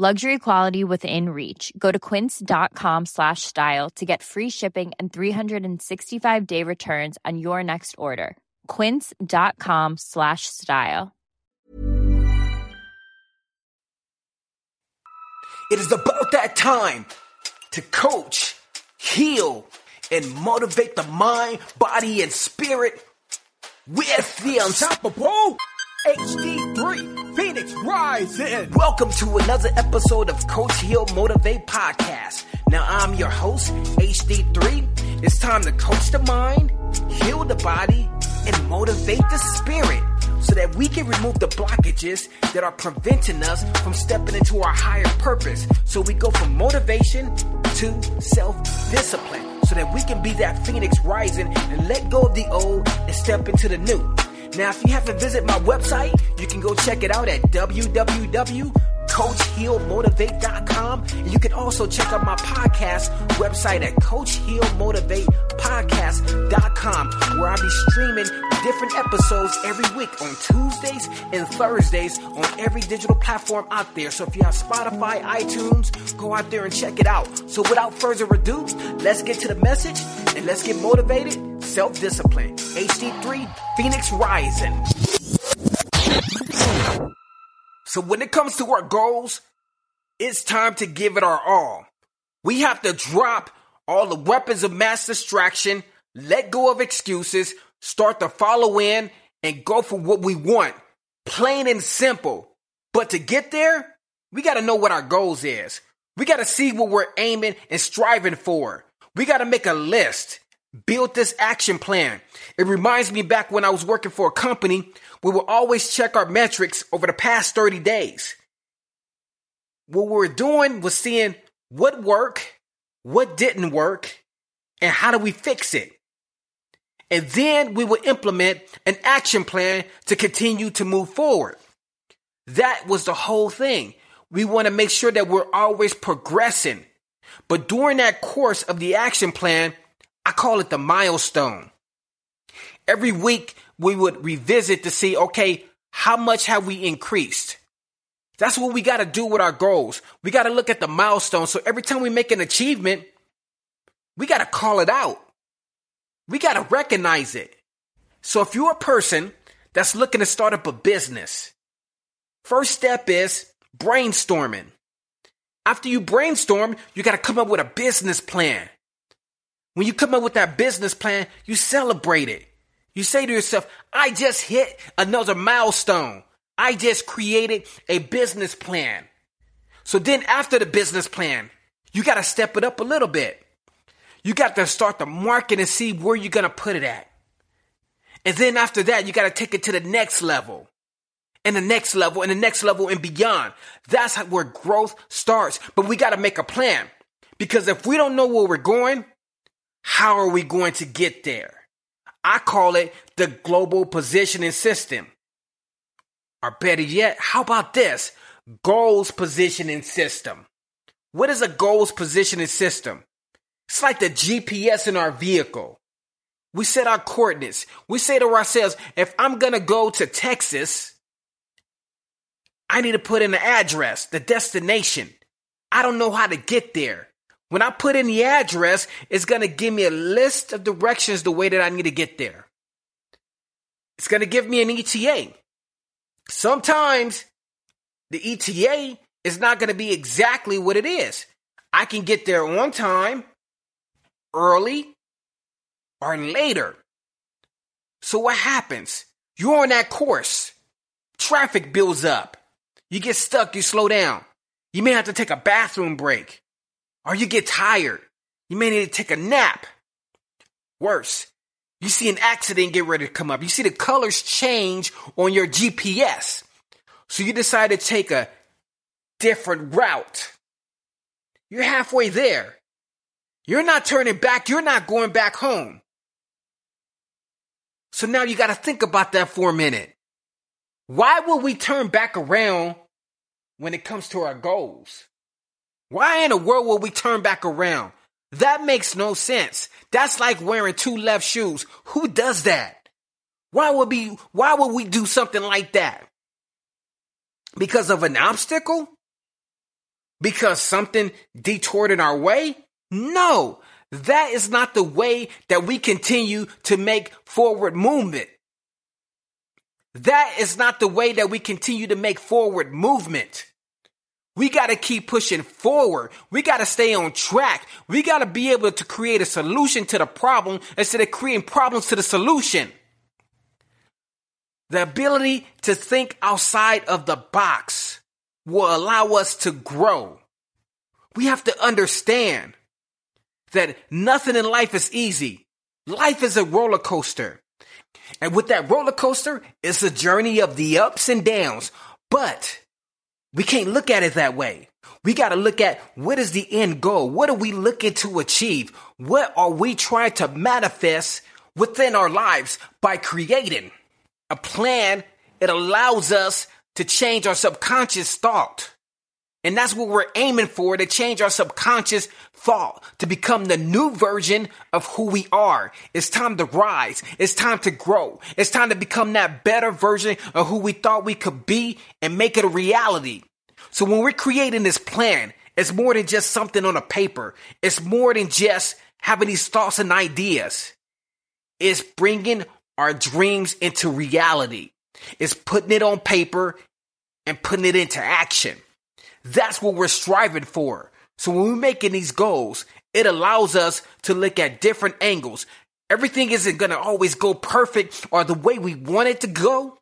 Luxury quality within reach. Go to quince.com slash style to get free shipping and 365 day returns on your next order. Quince.com slash style. It is about that time to coach, heal, and motivate the mind, body, and spirit with the unstoppable HD3 Phoenix Rising. Welcome to another episode of Coach Heal Motivate Podcast. Now I'm your host, HD3. It's time to coach the mind, heal the body, and motivate the spirit so that we can remove the blockages that are preventing us from stepping into our higher purpose. So we go from motivation to self-discipline so that we can be that phoenix rising and let go of the old and step into the new. Now, if you haven't visited my website, you can go check it out at www.coachhealmotivate.com. And you can also check out my podcast website at coachhealmotivatepodcast.com, where I'll be streaming different episodes every week on Tuesdays and Thursdays on every digital platform out there. So if you have Spotify, iTunes, go out there and check it out. So without further ado, let's get to the message and let's get motivated. Self discipline. HD3 Phoenix Rising. So when it comes to our goals, it's time to give it our all. We have to drop all the weapons of mass distraction, let go of excuses, start to follow in, and go for what we want. Plain and simple. But to get there, we got to know what our goals is. We got to see what we're aiming and striving for. We got to make a list, build this action plan. It reminds me back when I was working for a company, we would always check our metrics over the past 30 days. What we were doing was seeing what worked, what didn't work, and how do we fix it. And then we would implement an action plan to continue to move forward. That was the whole thing. We want to make sure that we're always progressing. But during that course of the action plan, I call it the milestone. Every week we would revisit to see, okay, how much have we increased? That's what we got to do with our goals. We got to look at the milestone. So every time we make an achievement, we got to call it out. We got to recognize it. So if you're a person that's looking to start up a business, first step is brainstorming. After you brainstorm, you got to come up with a business plan. When you come up with that business plan, you celebrate it. You say to yourself, I just hit another milestone. I just created a business plan. So then after the business plan, you got to step it up a little bit. You got to start the market and see where you're going to put it at. And then after that, you got to take it to the next level and the next level and the next level and beyond. That's where growth starts. But we got to make a plan because if we don't know where we're going, how are we going to get there? I call it the global positioning system. Or better yet, how about this? Goals positioning system. What is a goals positioning system? It's like the GPS in our vehicle. We set our coordinates. We say to ourselves, if I'm going to go to Texas, I need to put in the address, the destination. I don't know how to get there. When I put in the address, it's going to give me a list of directions the way that I need to get there. It's going to give me an ETA. Sometimes the ETA is not going to be exactly what it is. I can get there on time, early, or later. So what happens? You're on that course. Traffic builds up. You get stuck, you slow down. You may have to take a bathroom break. Or you get tired. You may need to take a nap. Worse, you see an accident get ready to come up. You see the colors change on your GPS. So you decide to take a different route. You're halfway there. You're not turning back. You're not going back home. So now you got to think about that for a minute. Why will we turn back around when it comes to our goals? Why in the world will we turn back around? That makes no sense. That's like wearing two left shoes. Who does that? Why would be why would we do something like that? Because of an obstacle? Because something detoured in our way? No, that is not the way that we continue to make forward movement. That is not the way that we continue to make forward movement. We got to keep pushing forward. We got to stay on track. We got to be able to create a solution to the problem instead of creating problems to the solution. The ability to think outside of the box will allow us to grow. We have to understand that nothing in life is easy. Life is a roller coaster. And with that roller coaster, it's a journey of the ups and downs. But we can't look at it that way. We got to look at what is the end goal? What are we looking to achieve? What are we trying to manifest within our lives by creating a plan? It allows us to change our subconscious thought. And that's what we're aiming for to change our subconscious thought to become the new version of who we are. It's time to rise. It's time to grow. It's time to become that better version of who we thought we could be and make it a reality. So when we're creating this plan, it's more than just something on a paper. It's more than just having these thoughts and ideas. It's bringing our dreams into reality. It's putting it on paper and putting it into action. That's what we're striving for. So when we're making these goals, it allows us to look at different angles. Everything isn't going to always go perfect or the way we want it to go,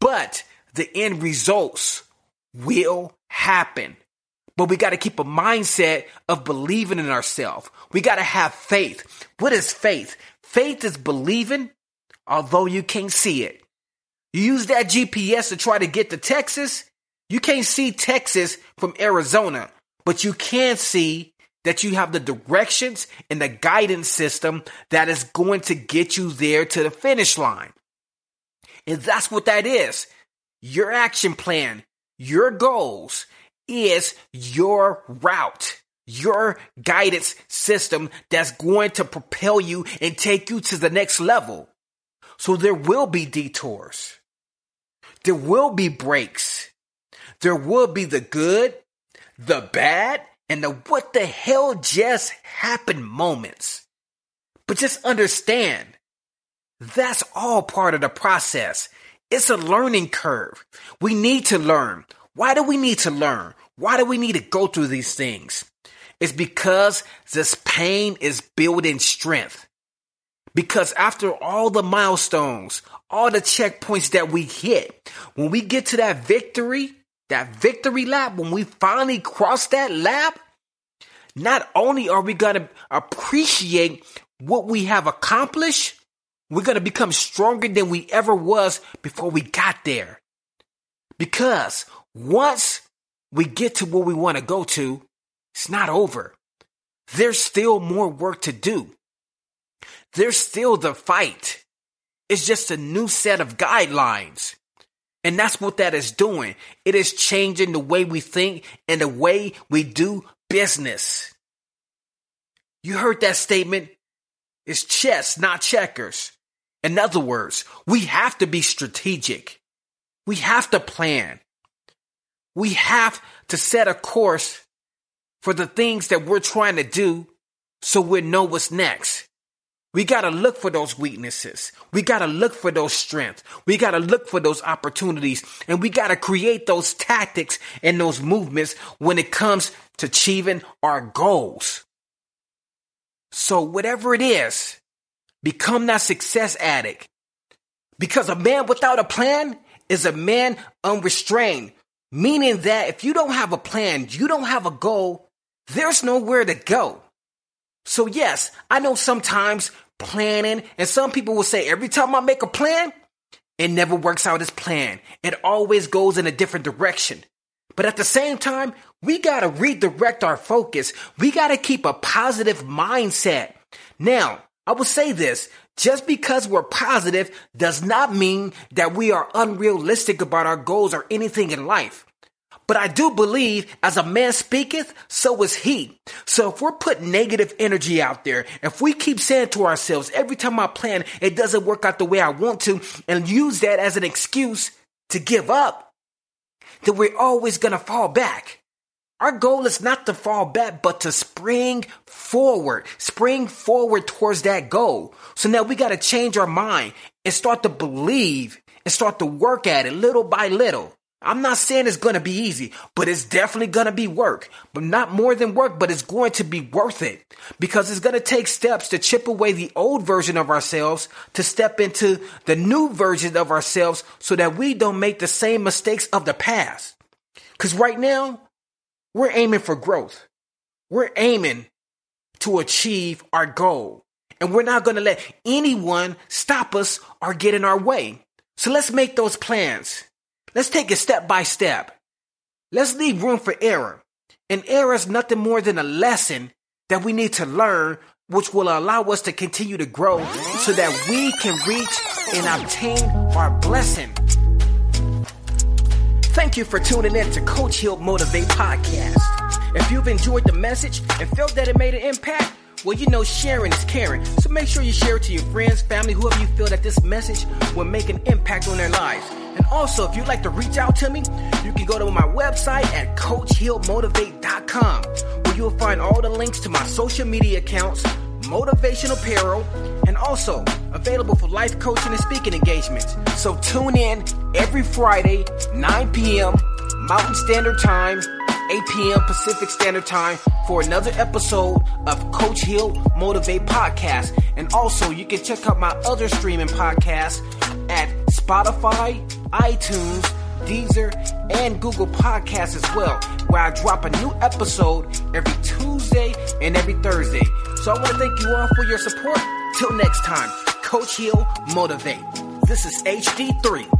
but the end results will happen. But we got to keep a mindset of believing in ourselves. We got to have faith. What is faith? Faith is believing although you can't see it. You use that GPS to try to get to Texas, you can't see Texas from Arizona, but you can see that you have the directions and the guidance system that is going to get you there to the finish line. And that's what that is. Your action plan, your goals is your route, your guidance system that's going to propel you and take you to the next level. So there will be detours. There will be breaks. There will be the good, the bad, and the what the hell just happened moments. But just understand, that's all part of the process. It's a learning curve. We need to learn. Why do we need to learn? Why do we need to go through these things? It's because this pain is building strength. Because after all the milestones, all the checkpoints that we hit, when we get to that victory, that victory lap, when we finally cross that lap, not only are we going to appreciate what we have accomplished, we're going to become stronger than we ever was before we got there. Because once we get to where we want to go to, it's not over. There's still more work to do. There's still the fight. It's just a new set of guidelines. And that's what that is doing. It is changing the way we think and the way we do business. You heard that statement? It's chess, not checkers. In other words, we have to be strategic. We have to plan. We have to set a course for the things that we're trying to do so we know what's next. We got to look for those weaknesses. We got to look for those strengths. We got to look for those opportunities and we got to create those tactics and those movements when it comes to achieving our goals. So whatever it is, become that success addict because a man without a plan is a man unrestrained, meaning that if you don't have a plan, you don't have a goal, there's nowhere to go. So yes, I know sometimes planning, and some people will say every time I make a plan, it never works out as planned. It always goes in a different direction. But at the same time, we gotta redirect our focus. We gotta keep a positive mindset. Now, I will say this. Just because we're positive does not mean that we are unrealistic about our goals or anything in life. But I do believe as a man speaketh, so is he. So if we're putting negative energy out there, if we keep saying to ourselves, every time I plan, it doesn't work out the way I want to, and use that as an excuse to give up, then we're always going to fall back. Our goal is not to fall back, but to spring forward, spring forward towards that goal. So now we got to change our mind and start to believe and start to work at it little by little. I'm not saying it's going to be easy, but it's definitely going to be work. But not more than work, but it's going to be worth it because it's going to take steps to chip away the old version of ourselves to step into the new version of ourselves so that we don't make the same mistakes of the past. Because right now, we're aiming for growth. We're aiming to achieve our goal. And we're not going to let anyone stop us or get in our way. So let's make those plans. Let's take it step by step. Let's leave room for error. And error is nothing more than a lesson that we need to learn, which will allow us to continue to grow so that we can reach and obtain our blessing. Thank you for tuning in to Coach Heal Motivate Podcast. If you've enjoyed the message and felt that it made an impact, well, you know sharing is caring. So make sure you share it to your friends, family, whoever you feel that this message will make an impact on their lives. And also, if you'd like to reach out to me, you can go to my website at CoachHealMotivate.com, where you'll find all the links to my social media accounts, motivational apparel, and also available for life coaching and speaking engagements. So tune in every Friday, 9 p.m. Mountain Standard Time, 8 p.m. Pacific Standard Time for another episode of Coach Heal Motivate Podcast. And also, you can check out my other streaming podcasts at Spotify, iTunes, Deezer, and Google Podcasts as well, where I drop a new episode every Tuesday and every Thursday. So I want to thank you all for your support. Till next time, Coach Heal Motivate. This is HD3.